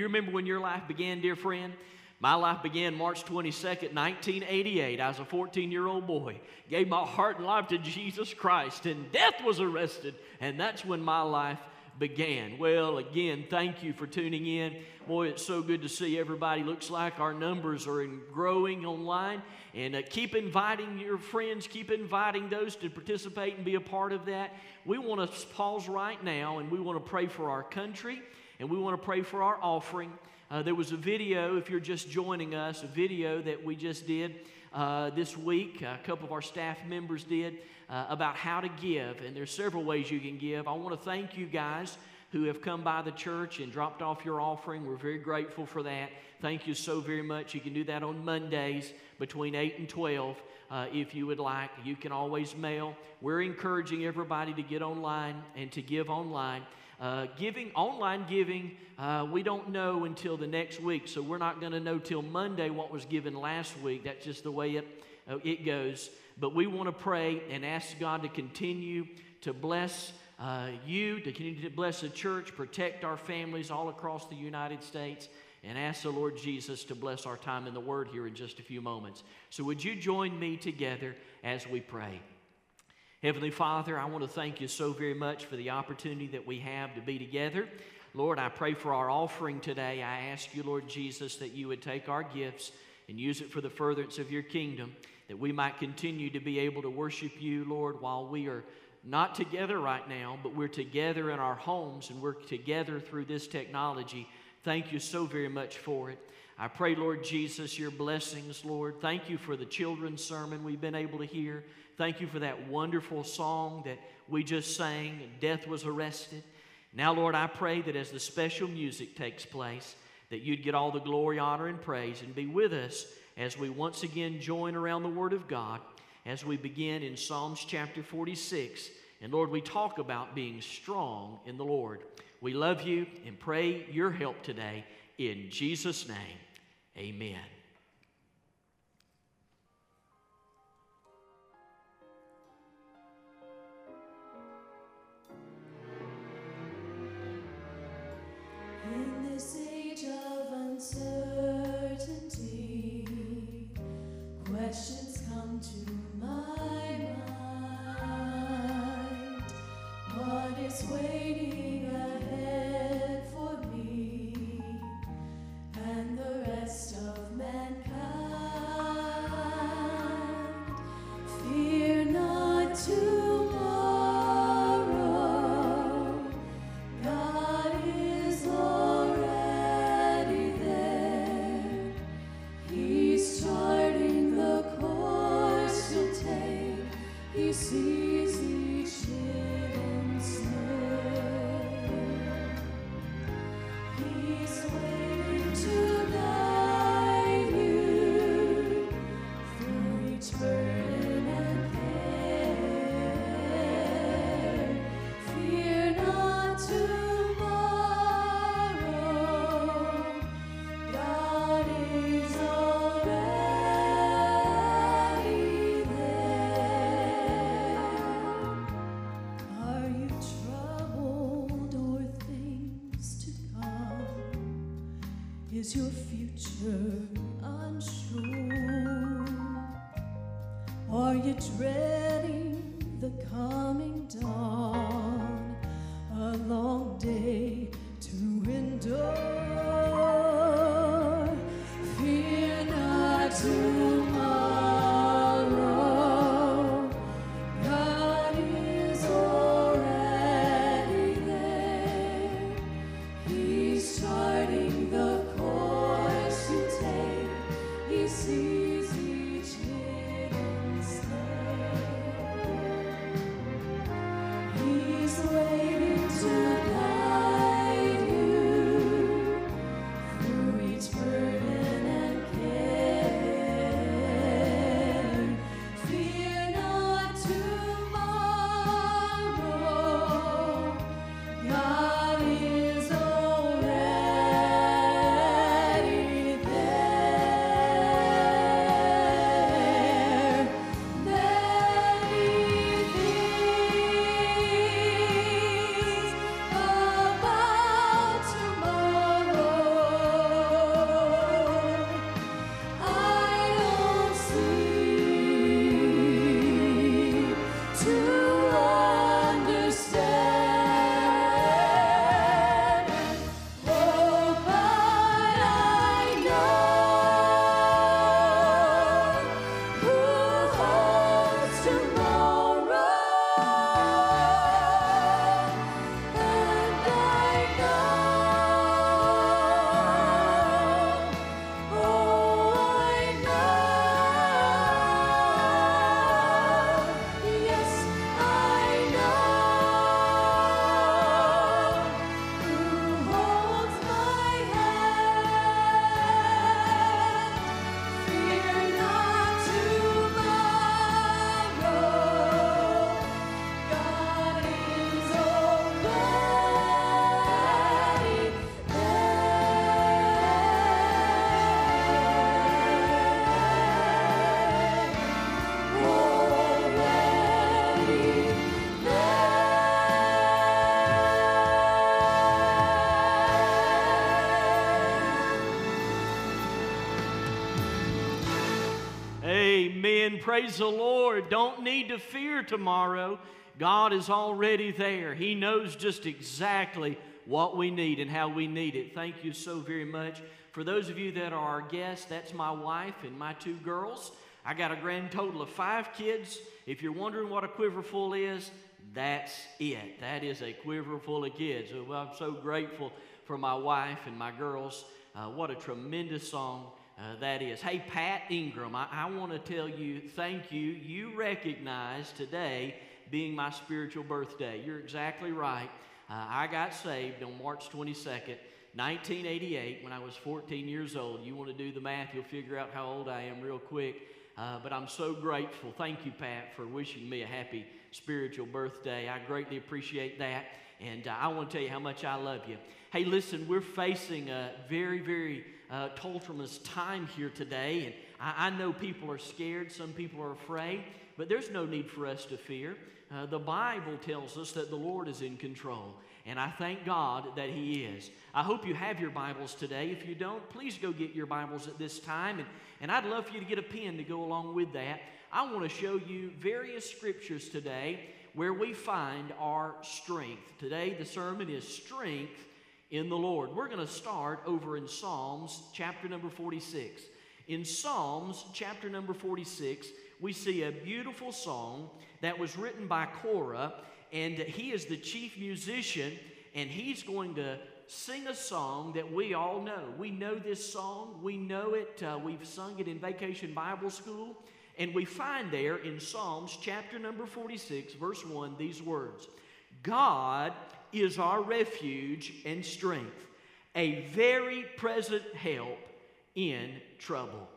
you remember when your life began, dear friend? My life began March 22nd, 1988. I was a 14 year old boy, gave my heart and life to Jesus Christ, and death was arrested. And that's when my life began. Well, again, thank you for tuning in. Boy, it's so good to see everybody. Looks like our numbers are growing online. And uh, keep inviting your friends, keep inviting those to participate and be a part of that. We want to pause right now and we want to pray for our country and we want to pray for our offering. Uh, there was a video, if you're just joining us, a video that we just did uh, this week. A couple of our staff members did uh, about how to give, and there's several ways you can give. I want to thank you guys who have come by the church and dropped off your offering. We're very grateful for that. Thank you so very much. You can do that on Mondays between 8 and 12 uh, if you would like. You can always mail. We're encouraging everybody to get online and to give online. Uh, giving, online giving, uh, we don't know until the next week, so we're not going to know till Monday what was given last week. That's just the way it, uh, it goes. But we want to pray and ask God to continue to bless uh, you, to continue to bless the church, protect our families all across the United States, and ask the Lord Jesus to bless our time in the Word here in just a few moments. So, would you join me together as we pray? Heavenly Father, I want to thank you so very much for the opportunity that we have to be together. Lord, I pray for our offering today. I ask you, Lord Jesus, that you would take our gifts and use it for the furtherance of your kingdom, that we might continue to be able to worship you, Lord, while we are not together right now, but we're together in our homes and we're together through this technology. Thank you so very much for it. I pray, Lord Jesus, your blessings, Lord. Thank you for the children's sermon we've been able to hear. Thank you for that wonderful song that we just sang, Death Was Arrested. Now, Lord, I pray that as the special music takes place, that you'd get all the glory, honor, and praise and be with us as we once again join around the Word of God as we begin in Psalms chapter 46. And Lord, we talk about being strong in the Lord. We love you and pray your help today. In Jesus' name, amen. Are you Praise the Lord. Don't need to fear tomorrow. God is already there. He knows just exactly what we need and how we need it. Thank you so very much. For those of you that are our guests, that's my wife and my two girls. I got a grand total of five kids. If you're wondering what a quiver full is, that's it. That is a quiver full of kids. So I'm so grateful for my wife and my girls. Uh, what a tremendous song uh, that is. Hey, Pat Ingram, I, I want to tell you thank you. You recognize today being my spiritual birthday. You're exactly right. Uh, I got saved on March 22nd. 1988, when I was 14 years old. You want to do the math, you'll figure out how old I am real quick. Uh, but I'm so grateful. Thank you, Pat, for wishing me a happy spiritual birthday. I greatly appreciate that. And uh, I want to tell you how much I love you. Hey, listen, we're facing a very, very uh, time here today. And I, I, know people are scared, some people are afraid, but there's no need for us to fear. Uh, the Bible tells us that the Lord is in control. And I thank God that He is. I hope you have your Bibles today. If you don't, please go get your Bibles at this time. And, and I'd love for you to get a pen to go along with that. I want to show you various scriptures today where we find our strength. Today, the sermon is Strength in the Lord. We're going to start over in Psalms chapter number 46. In Psalms chapter number 46, we see a beautiful song that was written by Korah and he is the chief musician, and he's going to sing a song that we all know. We know this song, we know it, uh, we've sung it in Vacation Bible School, and we find there in Psalms chapter number 46, verse 1, these words God is our refuge and strength, a very present help in trouble.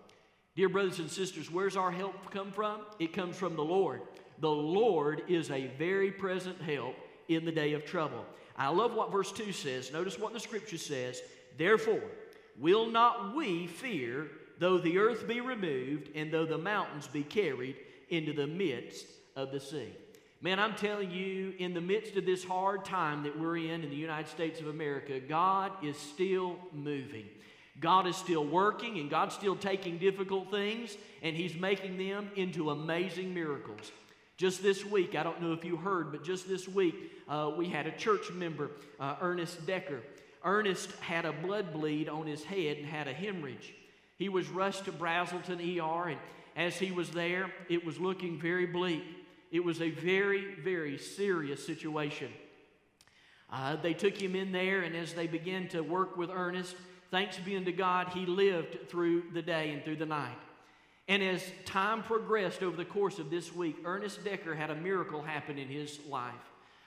Dear brothers and sisters, where's our help come from? It comes from the Lord. The Lord is a very present help in the day of trouble. I love what verse 2 says. Notice what the scripture says. Therefore, will not we fear, though the earth be removed, and though the mountains be carried into the midst of the sea? Man, I'm telling you, in the midst of this hard time that we're in in the United States of America, God is still moving. God is still working, and God's still taking difficult things, and He's making them into amazing miracles. Just this week, I don't know if you heard, but just this week, uh, we had a church member, uh, Ernest Decker. Ernest had a blood bleed on his head and had a hemorrhage. He was rushed to Braselton ER, and as he was there, it was looking very bleak. It was a very, very serious situation. Uh, they took him in there, and as they began to work with Ernest, thanks be unto God, he lived through the day and through the night. And as time progressed over the course of this week, Ernest Decker had a miracle happen in his life.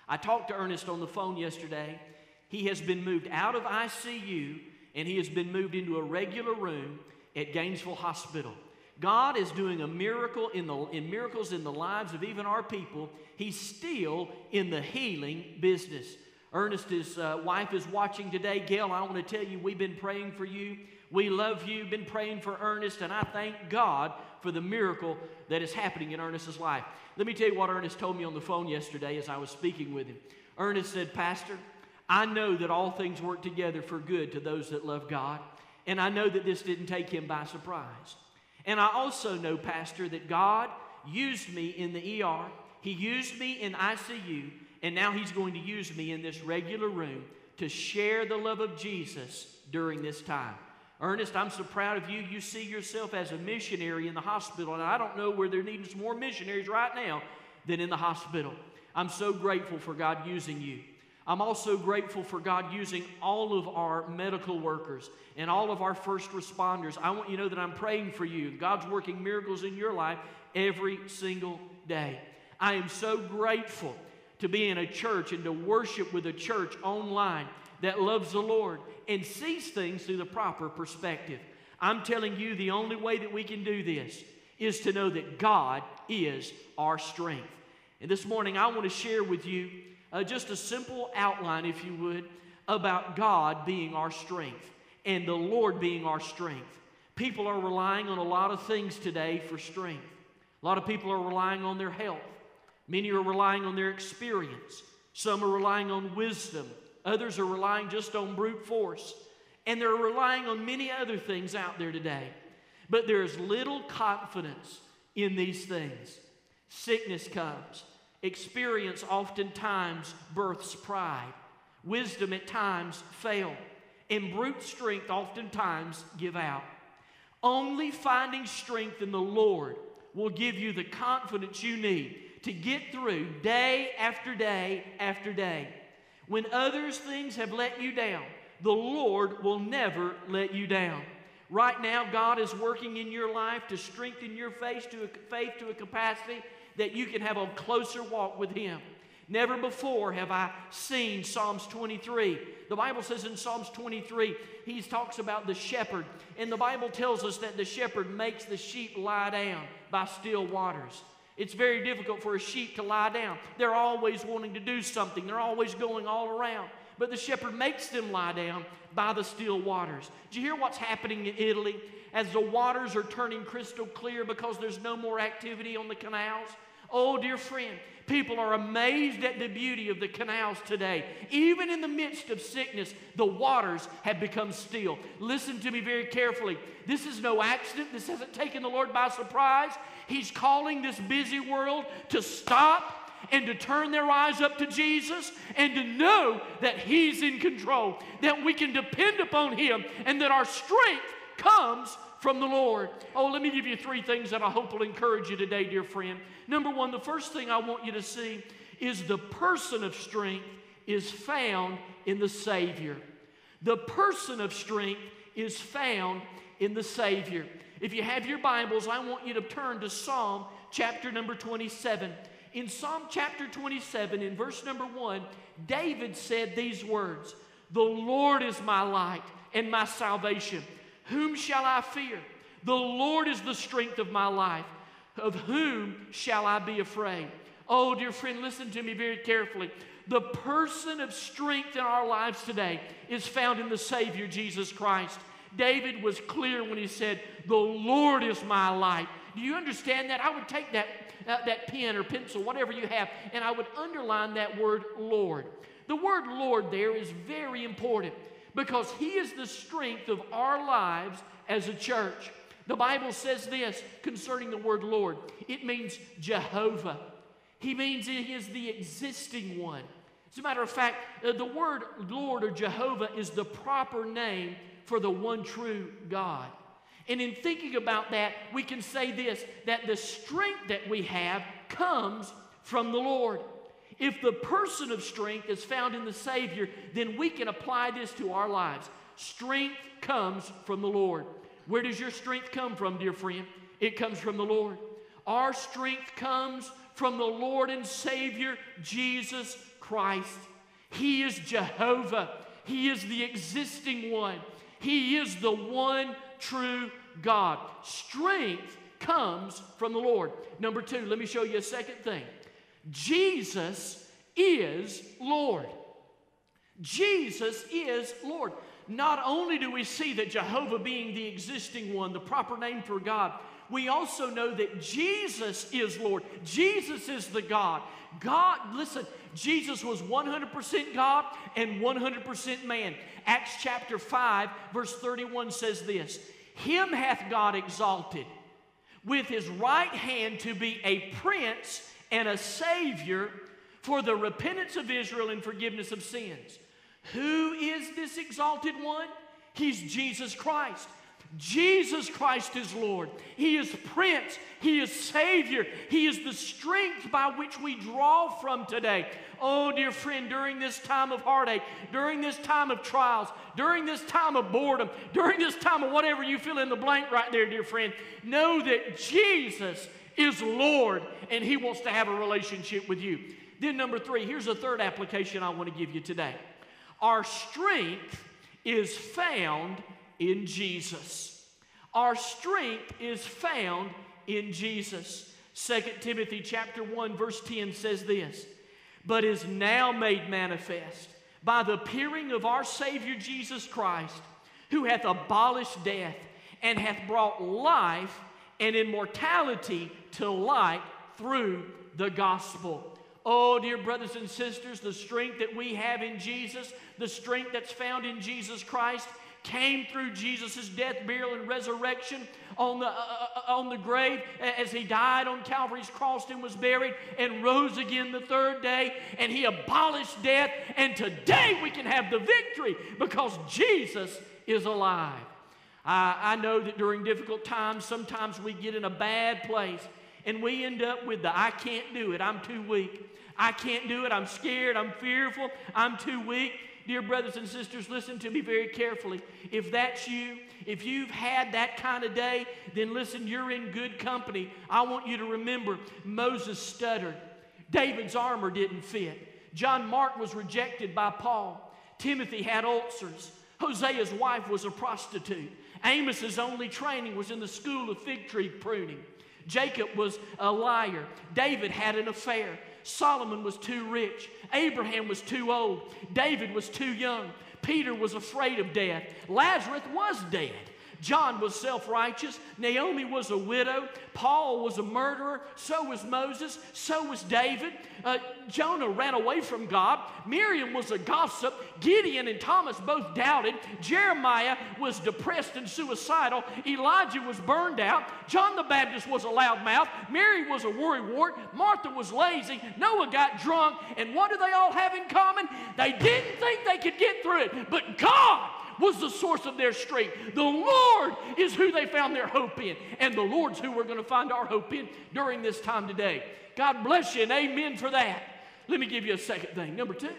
I talked to Ernest on the phone yesterday. He has been moved out of ICU and he has been moved into a regular room at Gainesville Hospital. God is doing a miracle in, the, in miracles in the lives of even our people. He's still in the healing business. Ernest's uh, wife is watching today. Gail, I want to tell you, we've been praying for you. We love you, been praying for Ernest, and I thank God for the miracle that is happening in Ernest's life. Let me tell you what Ernest told me on the phone yesterday as I was speaking with him. Ernest said, Pastor, I know that all things work together for good to those that love God, and I know that this didn't take him by surprise. And I also know, Pastor, that God used me in the ER, He used me in ICU, and now He's going to use me in this regular room to share the love of Jesus during this time. Ernest, I'm so proud of you. You see yourself as a missionary in the hospital, and I don't know where there needs more missionaries right now than in the hospital. I'm so grateful for God using you. I'm also grateful for God using all of our medical workers and all of our first responders. I want you to know that I'm praying for you. God's working miracles in your life every single day. I am so grateful to be in a church and to worship with a church online that loves the Lord and sees things through the proper perspective. I'm telling you, the only way that we can do this is to know that God is our strength. And this morning, I want to share with you uh, just a simple outline, if you would, about God being our strength and the Lord being our strength. People are relying on a lot of things today for strength. A lot of people are relying on their health. Many are relying on their experience. Some are relying on wisdom. Others are relying just on brute force. And they're relying on many other things out there today. But there's little confidence in these things. Sickness comes. Experience oftentimes births pride. Wisdom at times fail. And brute strength oftentimes give out. Only finding strength in the Lord will give you the confidence you need to get through day after day after day. When others' things have let you down, the Lord will never let you down. Right now, God is working in your life to strengthen your faith to a, faith to a capacity that you can have a closer walk with Him. Never before have I seen Psalms 23. The Bible says in Psalms 23, he talks about the shepherd. And the Bible tells us that the shepherd makes the sheep lie down by still waters. It's very difficult for a sheep to lie down. They're always wanting to do something, they're always going all around. But the shepherd makes them lie down by the still waters. Do you hear what's happening in Italy? As the waters are turning crystal clear because there's no more activity on the canals, Oh, dear friend, people are amazed at the beauty of the canals today. Even in the midst of sickness, the waters have become still. Listen to me very carefully. This is no accident. This hasn't taken the Lord by surprise. He's calling this busy world to stop and to turn their eyes up to Jesus and to know that He's in control, that we can depend upon Him, and that our strength comes from the Lord. Oh, let me give you three things that I hope will encourage you today, dear friend. Number one, the first thing I want you to see is the person of strength is found in the Savior. The person of strength is found in the Savior. If you have your Bibles, I want you to turn to Psalm chapter number 27. In Psalm chapter 27, in verse number 1, David said these words The Lord is my light and my salvation. Whom shall I fear? The Lord is the strength of my life. Of whom shall I be afraid? Oh, dear friend, listen to me very carefully. The person of strength in our lives today is found in the Savior, Jesus Christ. David was clear when he said, The Lord is my light. Do you understand that? I would take that, uh, that pen or pencil, whatever you have, and I would underline that word Lord. The word Lord there is very important because He is the strength of our lives as a church. The Bible says this concerning the word Lord it means Jehovah. He means He is the existing one. As a matter of fact, uh, the word Lord or Jehovah is the proper name for the one true God. And in thinking about that, we can say this that the strength that we have comes from the Lord. If the person of strength is found in the Savior, then we can apply this to our lives. Strength comes from the Lord. Where does your strength come from, dear friend? It comes from the Lord. Our strength comes from the Lord and Savior, Jesus Christ. He is Jehovah, He is the existing one, He is the one true God. Strength comes from the Lord. Number two, let me show you a second thing. Jesus is Lord. Jesus is Lord. Not only do we see that Jehovah being the existing one, the proper name for God, we also know that Jesus is Lord. Jesus is the God. God, listen, Jesus was 100% God and 100% man. Acts chapter 5, verse 31 says this Him hath God exalted with his right hand to be a prince and a Savior for the repentance of Israel and forgiveness of sins. Who is this exalted one? He's Jesus Christ. Jesus Christ is Lord. He is Prince. He is Savior. He is the strength by which we draw from today. Oh, dear friend, during this time of heartache, during this time of trials, during this time of boredom, during this time of whatever you fill in the blank right there, dear friend, know that Jesus is Lord and He wants to have a relationship with you. Then, number three, here's a third application I want to give you today. Our strength is found in Jesus. Our strength is found in Jesus. 2 Timothy chapter 1 verse 10 says this, but is now made manifest by the appearing of our Savior Jesus Christ, who hath abolished death and hath brought life and immortality to light through the gospel. Oh, dear brothers and sisters, the strength that we have in Jesus, the strength that's found in Jesus Christ, came through Jesus' death, burial, and resurrection on the, uh, uh, on the grave as he died on Calvary's cross and was buried and rose again the third day. And he abolished death. And today we can have the victory because Jesus is alive. I, I know that during difficult times, sometimes we get in a bad place and we end up with the I can't do it, I'm too weak. I can't do it, I'm scared, I'm fearful, I'm too weak. Dear brothers and sisters, listen to me very carefully. If that's you, if you've had that kind of day, then listen, you're in good company. I want you to remember Moses stuttered, David's armor didn't fit, John Mark was rejected by Paul, Timothy had ulcers, Hosea's wife was a prostitute. Amos's only training was in the school of fig tree pruning. Jacob was a liar. David had an affair. Solomon was too rich. Abraham was too old. David was too young. Peter was afraid of death. Lazarus was dead. John was self righteous. Naomi was a widow. Paul was a murderer. So was Moses. So was David. Uh, Jonah ran away from God. Miriam was a gossip. Gideon and Thomas both doubted. Jeremiah was depressed and suicidal. Elijah was burned out. John the Baptist was a loudmouth. Mary was a worrywart. Martha was lazy. Noah got drunk. And what do they all have in common? They didn't think they could get through it. But God was the source of their strength. The Lord is who they found their hope in. And the Lord's who we're going to find our hope in during this time today. God bless you and amen for that. Let me give you a second thing. Number two,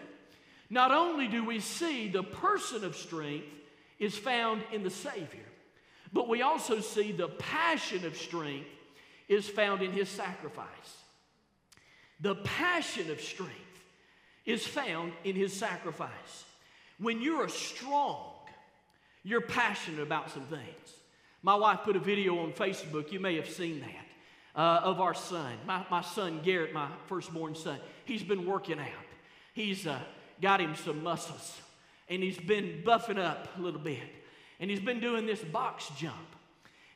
not only do we see the person of strength is found in the Savior, but we also see the passion of strength is found in his sacrifice. The passion of strength is found in his sacrifice. When you are a strong, you're passionate about some things. My wife put a video on Facebook, you may have seen that, uh, of our son. My, my son, Garrett, my firstborn son, he's been working out. He's uh, got him some muscles, and he's been buffing up a little bit. And he's been doing this box jump.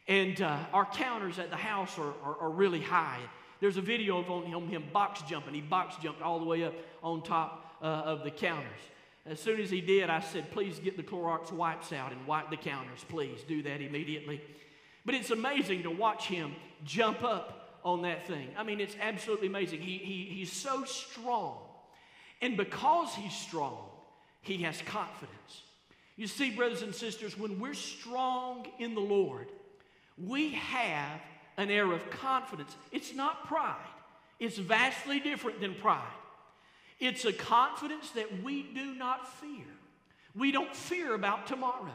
And uh, our counters at the house are, are, are really high. There's a video of him, him box jumping. He box jumped all the way up on top uh, of the counters. As soon as he did, I said, please get the Clorox wipes out and wipe the counters. Please do that immediately. But it's amazing to watch him jump up on that thing. I mean, it's absolutely amazing. He, he, he's so strong. And because he's strong, he has confidence. You see, brothers and sisters, when we're strong in the Lord, we have an air of confidence. It's not pride, it's vastly different than pride. It's a confidence that we do not fear. We don't fear about tomorrow.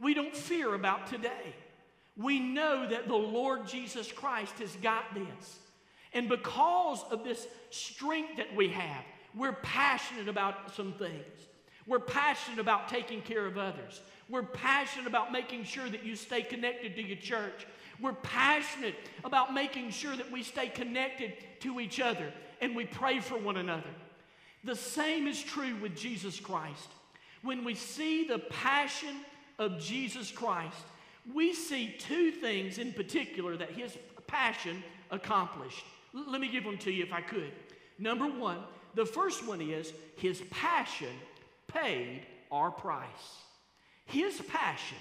We don't fear about today. We know that the Lord Jesus Christ has got this. And because of this strength that we have, we're passionate about some things. We're passionate about taking care of others. We're passionate about making sure that you stay connected to your church. We're passionate about making sure that we stay connected to each other and we pray for one another. The same is true with Jesus Christ. When we see the passion of Jesus Christ, we see two things in particular that his passion accomplished. L- let me give them to you if I could. Number one, the first one is his passion paid our price. His passion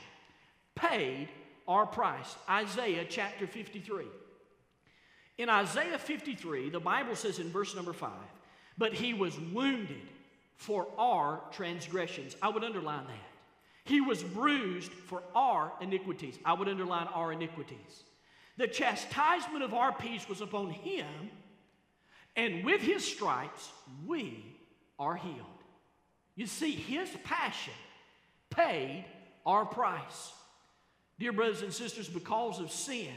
paid our price. Isaiah chapter 53. In Isaiah 53, the Bible says in verse number 5, but he was wounded for our transgressions. I would underline that. He was bruised for our iniquities. I would underline our iniquities. The chastisement of our peace was upon him, and with his stripes we are healed. You see, his passion paid our price. Dear brothers and sisters, because of sin,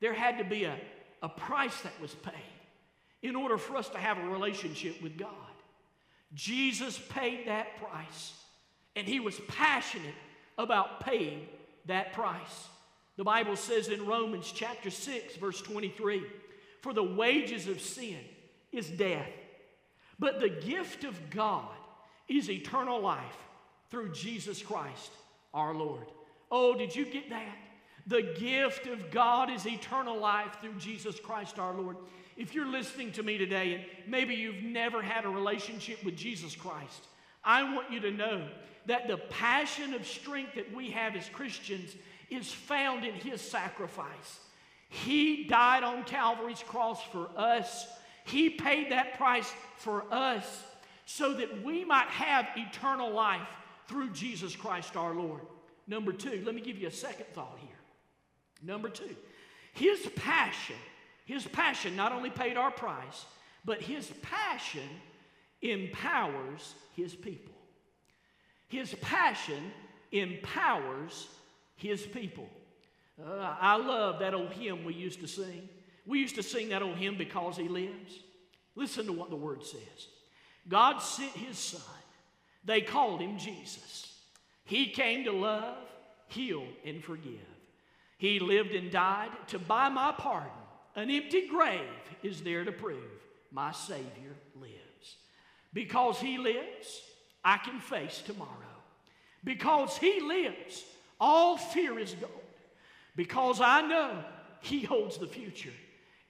there had to be a, a price that was paid in order for us to have a relationship with God. Jesus paid that price, and he was passionate about paying that price. The Bible says in Romans chapter 6, verse 23 For the wages of sin is death, but the gift of God is eternal life through Jesus Christ our Lord. Oh, did you get that? The gift of God is eternal life through Jesus Christ our Lord. If you're listening to me today and maybe you've never had a relationship with Jesus Christ, I want you to know that the passion of strength that we have as Christians is found in his sacrifice. He died on Calvary's cross for us. He paid that price for us so that we might have eternal life through Jesus Christ our Lord. Number two, let me give you a second thought here. Number two, his passion, his passion not only paid our price, but his passion empowers his people. His passion empowers his people. Uh, I love that old hymn we used to sing. We used to sing that old hymn because he lives. Listen to what the word says God sent his son, they called him Jesus. He came to love, heal, and forgive. He lived and died to buy my pardon. An empty grave is there to prove my Savior lives. Because He lives, I can face tomorrow. Because He lives, all fear is gone. Because I know He holds the future.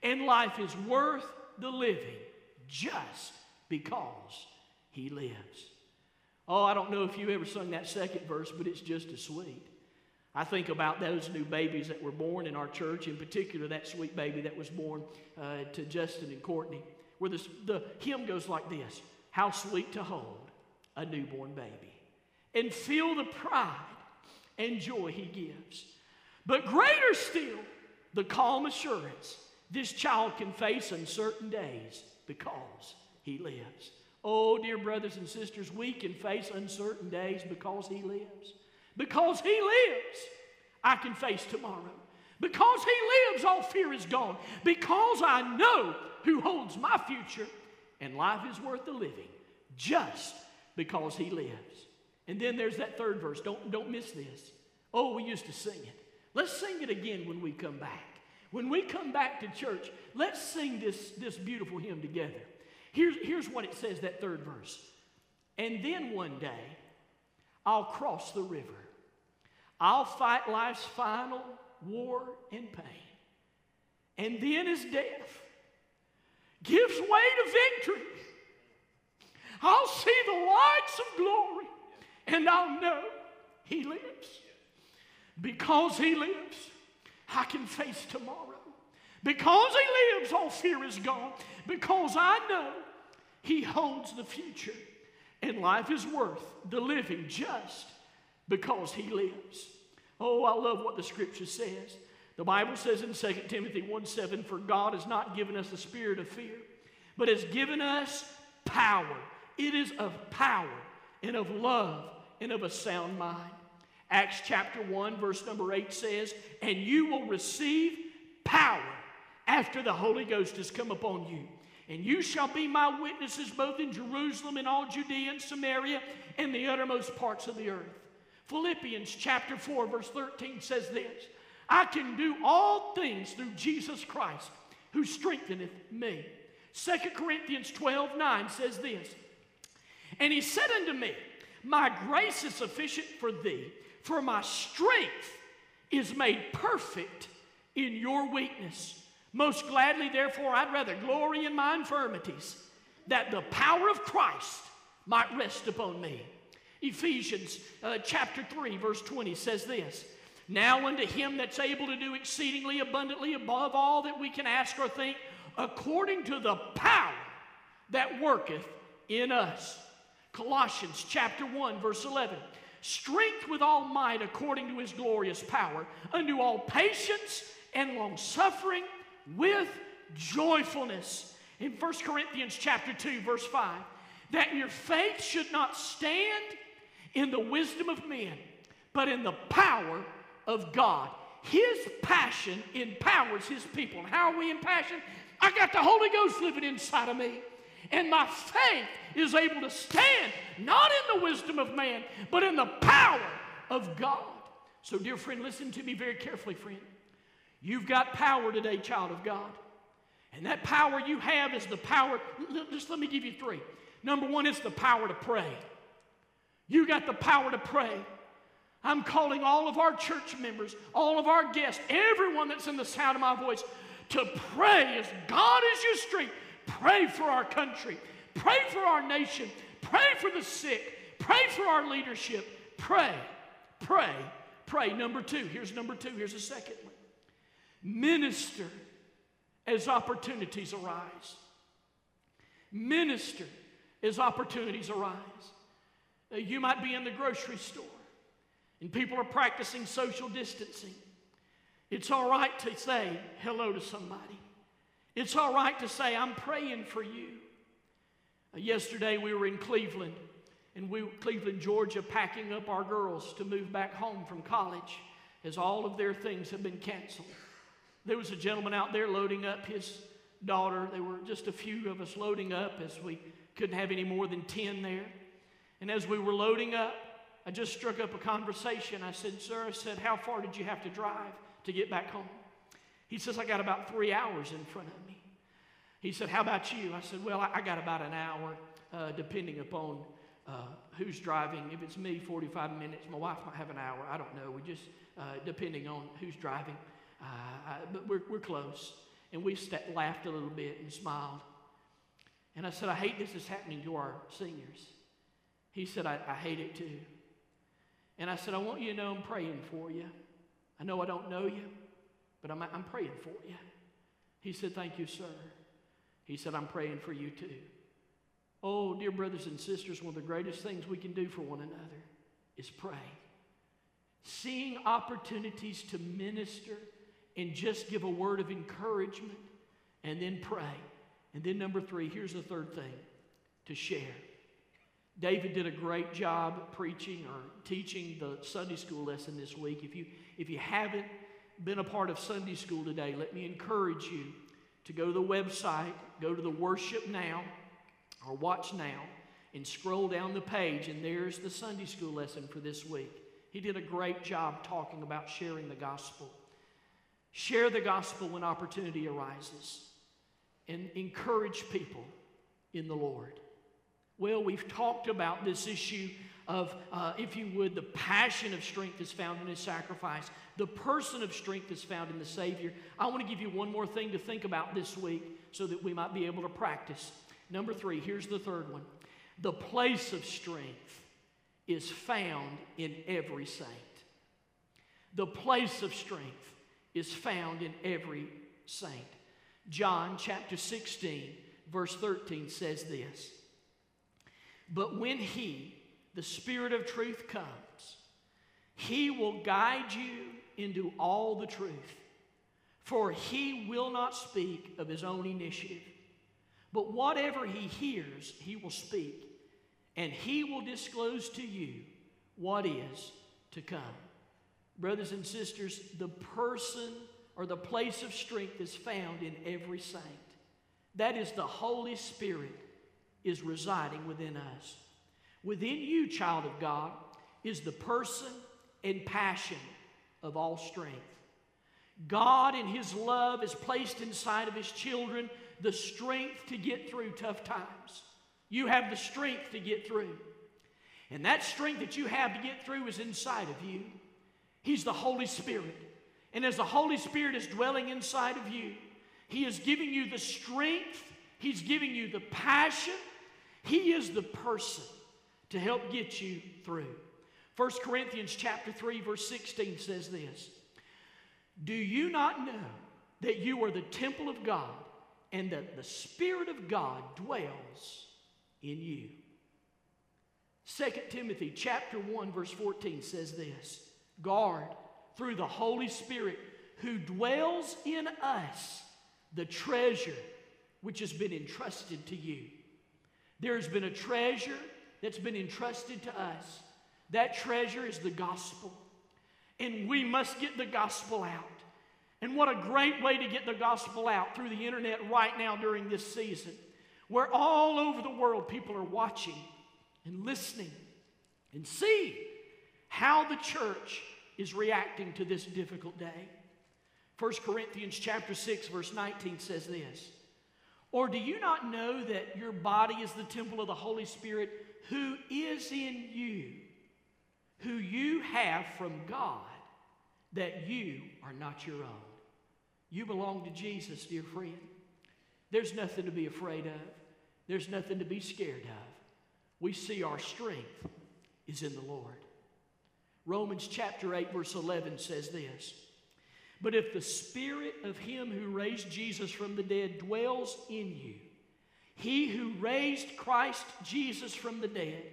And life is worth the living just because He lives. Oh, I don't know if you ever sung that second verse, but it's just as sweet. I think about those new babies that were born in our church, in particular that sweet baby that was born uh, to Justin and Courtney, where this, the hymn goes like this How sweet to hold a newborn baby and feel the pride and joy he gives. But greater still, the calm assurance this child can face uncertain days because he lives. Oh, dear brothers and sisters, we can face uncertain days because he lives. Because he lives, I can face tomorrow. Because he lives, all fear is gone. Because I know who holds my future, and life is worth the living just because he lives. And then there's that third verse. Don't, don't miss this. Oh, we used to sing it. Let's sing it again when we come back. When we come back to church, let's sing this, this beautiful hymn together. Here's, here's what it says, that third verse. And then one day, I'll cross the river. I'll fight life's final war and pain. And then as death gives way to victory, I'll see the lights of glory and I'll know He lives. Because He lives, I can face tomorrow. Because He lives, all fear is gone. Because I know He holds the future and life is worth the living just because he lives. Oh, I love what the scripture says. The Bible says in 2 Timothy 1 7, For God has not given us a spirit of fear, but has given us power. It is of power and of love and of a sound mind. Acts chapter 1, verse number 8 says, And you will receive power after the Holy Ghost has come upon you and you shall be my witnesses both in Jerusalem and all Judea and Samaria and the uttermost parts of the earth. Philippians chapter 4, verse 13 says this I can do all things through Jesus Christ who strengtheneth me. 2 Corinthians 12, 9 says this And he said unto me, My grace is sufficient for thee, for my strength is made perfect in your weakness. Most gladly, therefore, I'd rather glory in my infirmities, that the power of Christ might rest upon me. Ephesians uh, chapter 3, verse 20 says this Now unto him that's able to do exceedingly abundantly above all that we can ask or think, according to the power that worketh in us. Colossians chapter 1, verse 11 Strength with all might according to his glorious power, unto all patience and long suffering with joyfulness. In 1 Corinthians chapter 2 verse 5, that your faith should not stand in the wisdom of men, but in the power of God. His passion empowers his people. And how are we in passion? I got the Holy Ghost living inside of me. And my faith is able to stand not in the wisdom of man, but in the power of God. So, dear friend, listen to me very carefully, friend. You've got power today, child of God. And that power you have is the power. Just let me give you three. Number one, it's the power to pray. You got the power to pray. I'm calling all of our church members, all of our guests, everyone that's in the sound of my voice to pray as God is your strength. Pray for our country. Pray for our nation. Pray for the sick. Pray for our leadership. Pray, pray, pray. Number two, here's number two, here's a second one. Minister as opportunities arise. Minister as opportunities arise. Uh, you might be in the grocery store and people are practicing social distancing. It's all right to say hello to somebody. It's all right to say, I'm praying for you. Uh, yesterday we were in Cleveland, and we, Cleveland, Georgia, packing up our girls to move back home from college as all of their things have been canceled. There was a gentleman out there loading up his daughter. There were just a few of us loading up as we couldn't have any more than 10 there. And as we were loading up, I just struck up a conversation. I said, Sir, I said, how far did you have to drive to get back home? He says, I got about three hours in front of me. He said, How about you? I said, Well, I got about an hour, uh, depending upon uh, who's driving. If it's me, 45 minutes. My wife might have an hour. I don't know. We just, uh, depending on who's driving. Uh, I, but we're, we're close. And we st- laughed a little bit and smiled. And I said, I hate this is happening to our seniors. He said, I, I hate it too. And I said, I want you to know I'm praying for you. I know I don't know you, but I'm, I'm praying for you. He said, Thank you, sir. He said, I'm praying for you too. Oh, dear brothers and sisters, one of the greatest things we can do for one another is pray. Seeing opportunities to minister and just give a word of encouragement and then pray. And then, number three, here's the third thing to share. David did a great job preaching or teaching the Sunday school lesson this week. If you, if you haven't been a part of Sunday school today, let me encourage you to go to the website, go to the worship now or watch now, and scroll down the page, and there's the Sunday school lesson for this week. He did a great job talking about sharing the gospel. Share the gospel when opportunity arises and encourage people in the Lord. Well, we've talked about this issue of, uh, if you would, the passion of strength is found in his sacrifice. The person of strength is found in the Savior. I want to give you one more thing to think about this week so that we might be able to practice. Number three, here's the third one. The place of strength is found in every saint. The place of strength is found in every saint. John chapter 16, verse 13 says this But when He, the Spirit of truth, comes, He will guide you into all the truth. For He will not speak of His own initiative, but whatever He hears, He will speak, and He will disclose to you what is to come. Brothers and sisters, the person or the place of strength is found in every saint. That is, the Holy Spirit is residing within us. Within you, child of God, is the person and passion of all strength. God, in His love, has placed inside of His children the strength to get through tough times. You have the strength to get through. And that strength that you have to get through is inside of you. He's the Holy Spirit. And as the Holy Spirit is dwelling inside of you, He is giving you the strength, He's giving you the passion. He is the person to help get you through. 1 Corinthians chapter 3 verse 16 says this. Do you not know that you are the temple of God and that the spirit of God dwells in you? 2 Timothy chapter 1 verse 14 says this. Guard through the Holy Spirit who dwells in us the treasure which has been entrusted to you. There has been a treasure that's been entrusted to us. That treasure is the gospel. And we must get the gospel out. And what a great way to get the gospel out through the internet right now during this season, where all over the world people are watching and listening and see how the church is reacting to this difficult day. 1 Corinthians chapter 6 verse 19 says this. Or do you not know that your body is the temple of the Holy Spirit who is in you, who you have from God, that you are not your own? You belong to Jesus, dear friend. There's nothing to be afraid of. There's nothing to be scared of. We see our strength is in the Lord. Romans chapter 8, verse 11 says this But if the spirit of him who raised Jesus from the dead dwells in you, he who raised Christ Jesus from the dead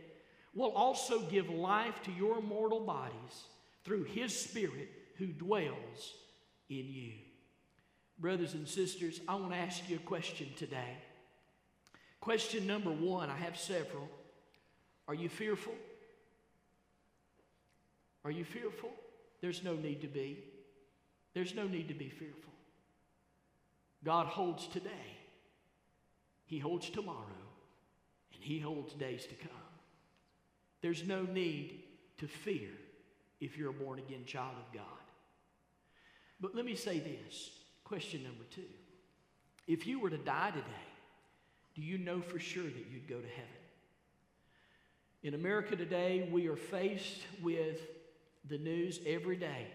will also give life to your mortal bodies through his spirit who dwells in you. Brothers and sisters, I want to ask you a question today. Question number one, I have several. Are you fearful? Are you fearful? There's no need to be. There's no need to be fearful. God holds today, He holds tomorrow, and He holds days to come. There's no need to fear if you're a born again child of God. But let me say this question number two. If you were to die today, do you know for sure that you'd go to heaven? In America today, we are faced with the news every day.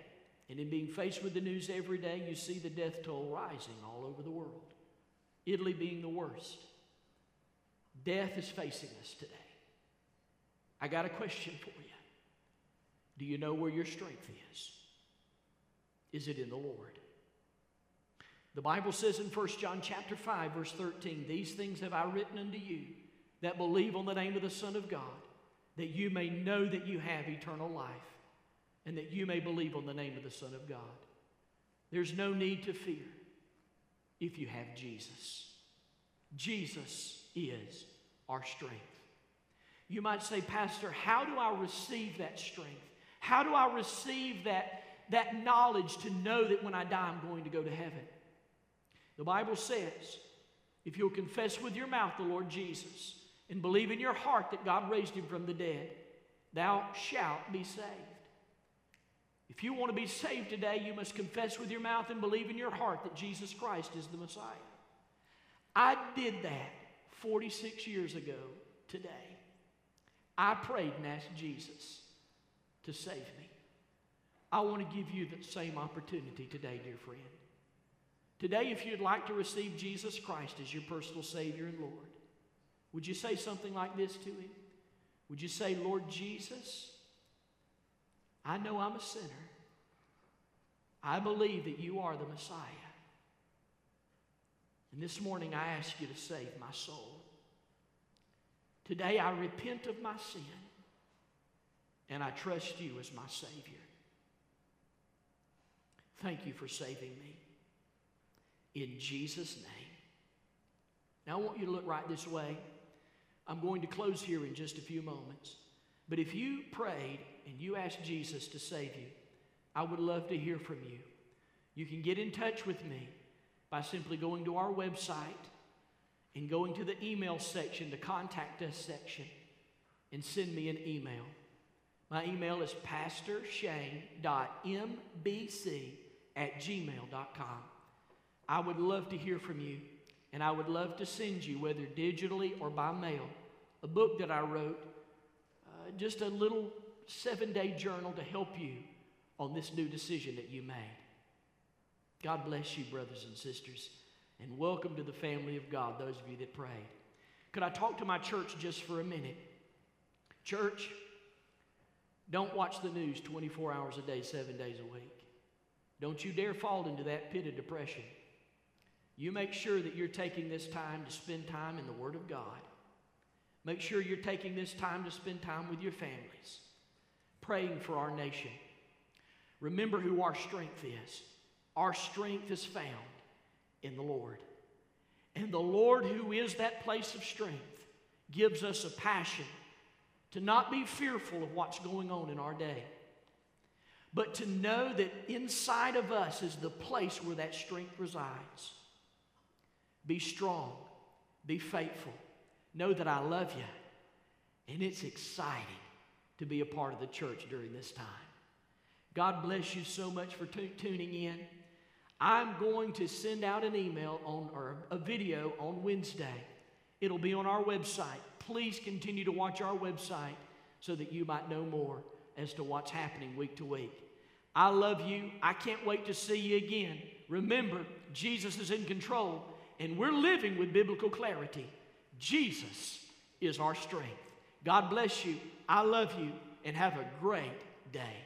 And in being faced with the news every day, you see the death toll rising all over the world. Italy being the worst. Death is facing us today. I got a question for you. Do you know where your strength is? Is it in the Lord? The Bible says in 1 John chapter 5 verse 13, these things have I written unto you that believe on the name of the Son of God, that you may know that you have eternal life and that you may believe on the name of the Son of God. There's no need to fear if you have Jesus. Jesus is our strength. You might say, Pastor, how do I receive that strength? How do I receive that, that knowledge to know that when I die, I'm going to go to heaven? The Bible says, if you'll confess with your mouth the Lord Jesus and believe in your heart that God raised him from the dead, thou shalt be saved. If you want to be saved today, you must confess with your mouth and believe in your heart that Jesus Christ is the Messiah. I did that 46 years ago today. I prayed and asked Jesus to save me. I want to give you the same opportunity today, dear friend. Today, if you'd like to receive Jesus Christ as your personal Savior and Lord, would you say something like this to Him? Would you say, Lord Jesus, I know I'm a sinner. I believe that you are the Messiah. And this morning I ask you to save my soul. Today I repent of my sin and I trust you as my Savior. Thank you for saving me. In Jesus' name. Now I want you to look right this way. I'm going to close here in just a few moments. But if you prayed and you ask Jesus to save you, I would love to hear from you. You can get in touch with me by simply going to our website and going to the email section, the contact us section, and send me an email. My email is pastorshane.mbc at gmail.com. I would love to hear from you, and I would love to send you, whether digitally or by mail, a book that I wrote, uh, just a little seven day journal to help you on this new decision that you made. God bless you, brothers and sisters, and welcome to the family of God, those of you that prayed. Could I talk to my church just for a minute? Church, don't watch the news 24 hours a day, seven days a week. Don't you dare fall into that pit of depression. You make sure that you're taking this time to spend time in the Word of God. Make sure you're taking this time to spend time with your families, praying for our nation. Remember who our strength is. Our strength is found in the Lord. And the Lord, who is that place of strength, gives us a passion to not be fearful of what's going on in our day, but to know that inside of us is the place where that strength resides. Be strong, be faithful. Know that I love you. And it's exciting to be a part of the church during this time. God bless you so much for t- tuning in. I'm going to send out an email on or a video on Wednesday. It'll be on our website. Please continue to watch our website so that you might know more as to what's happening week to week. I love you. I can't wait to see you again. Remember, Jesus is in control, and we're living with biblical clarity. Jesus is our strength. God bless you. I love you, and have a great day.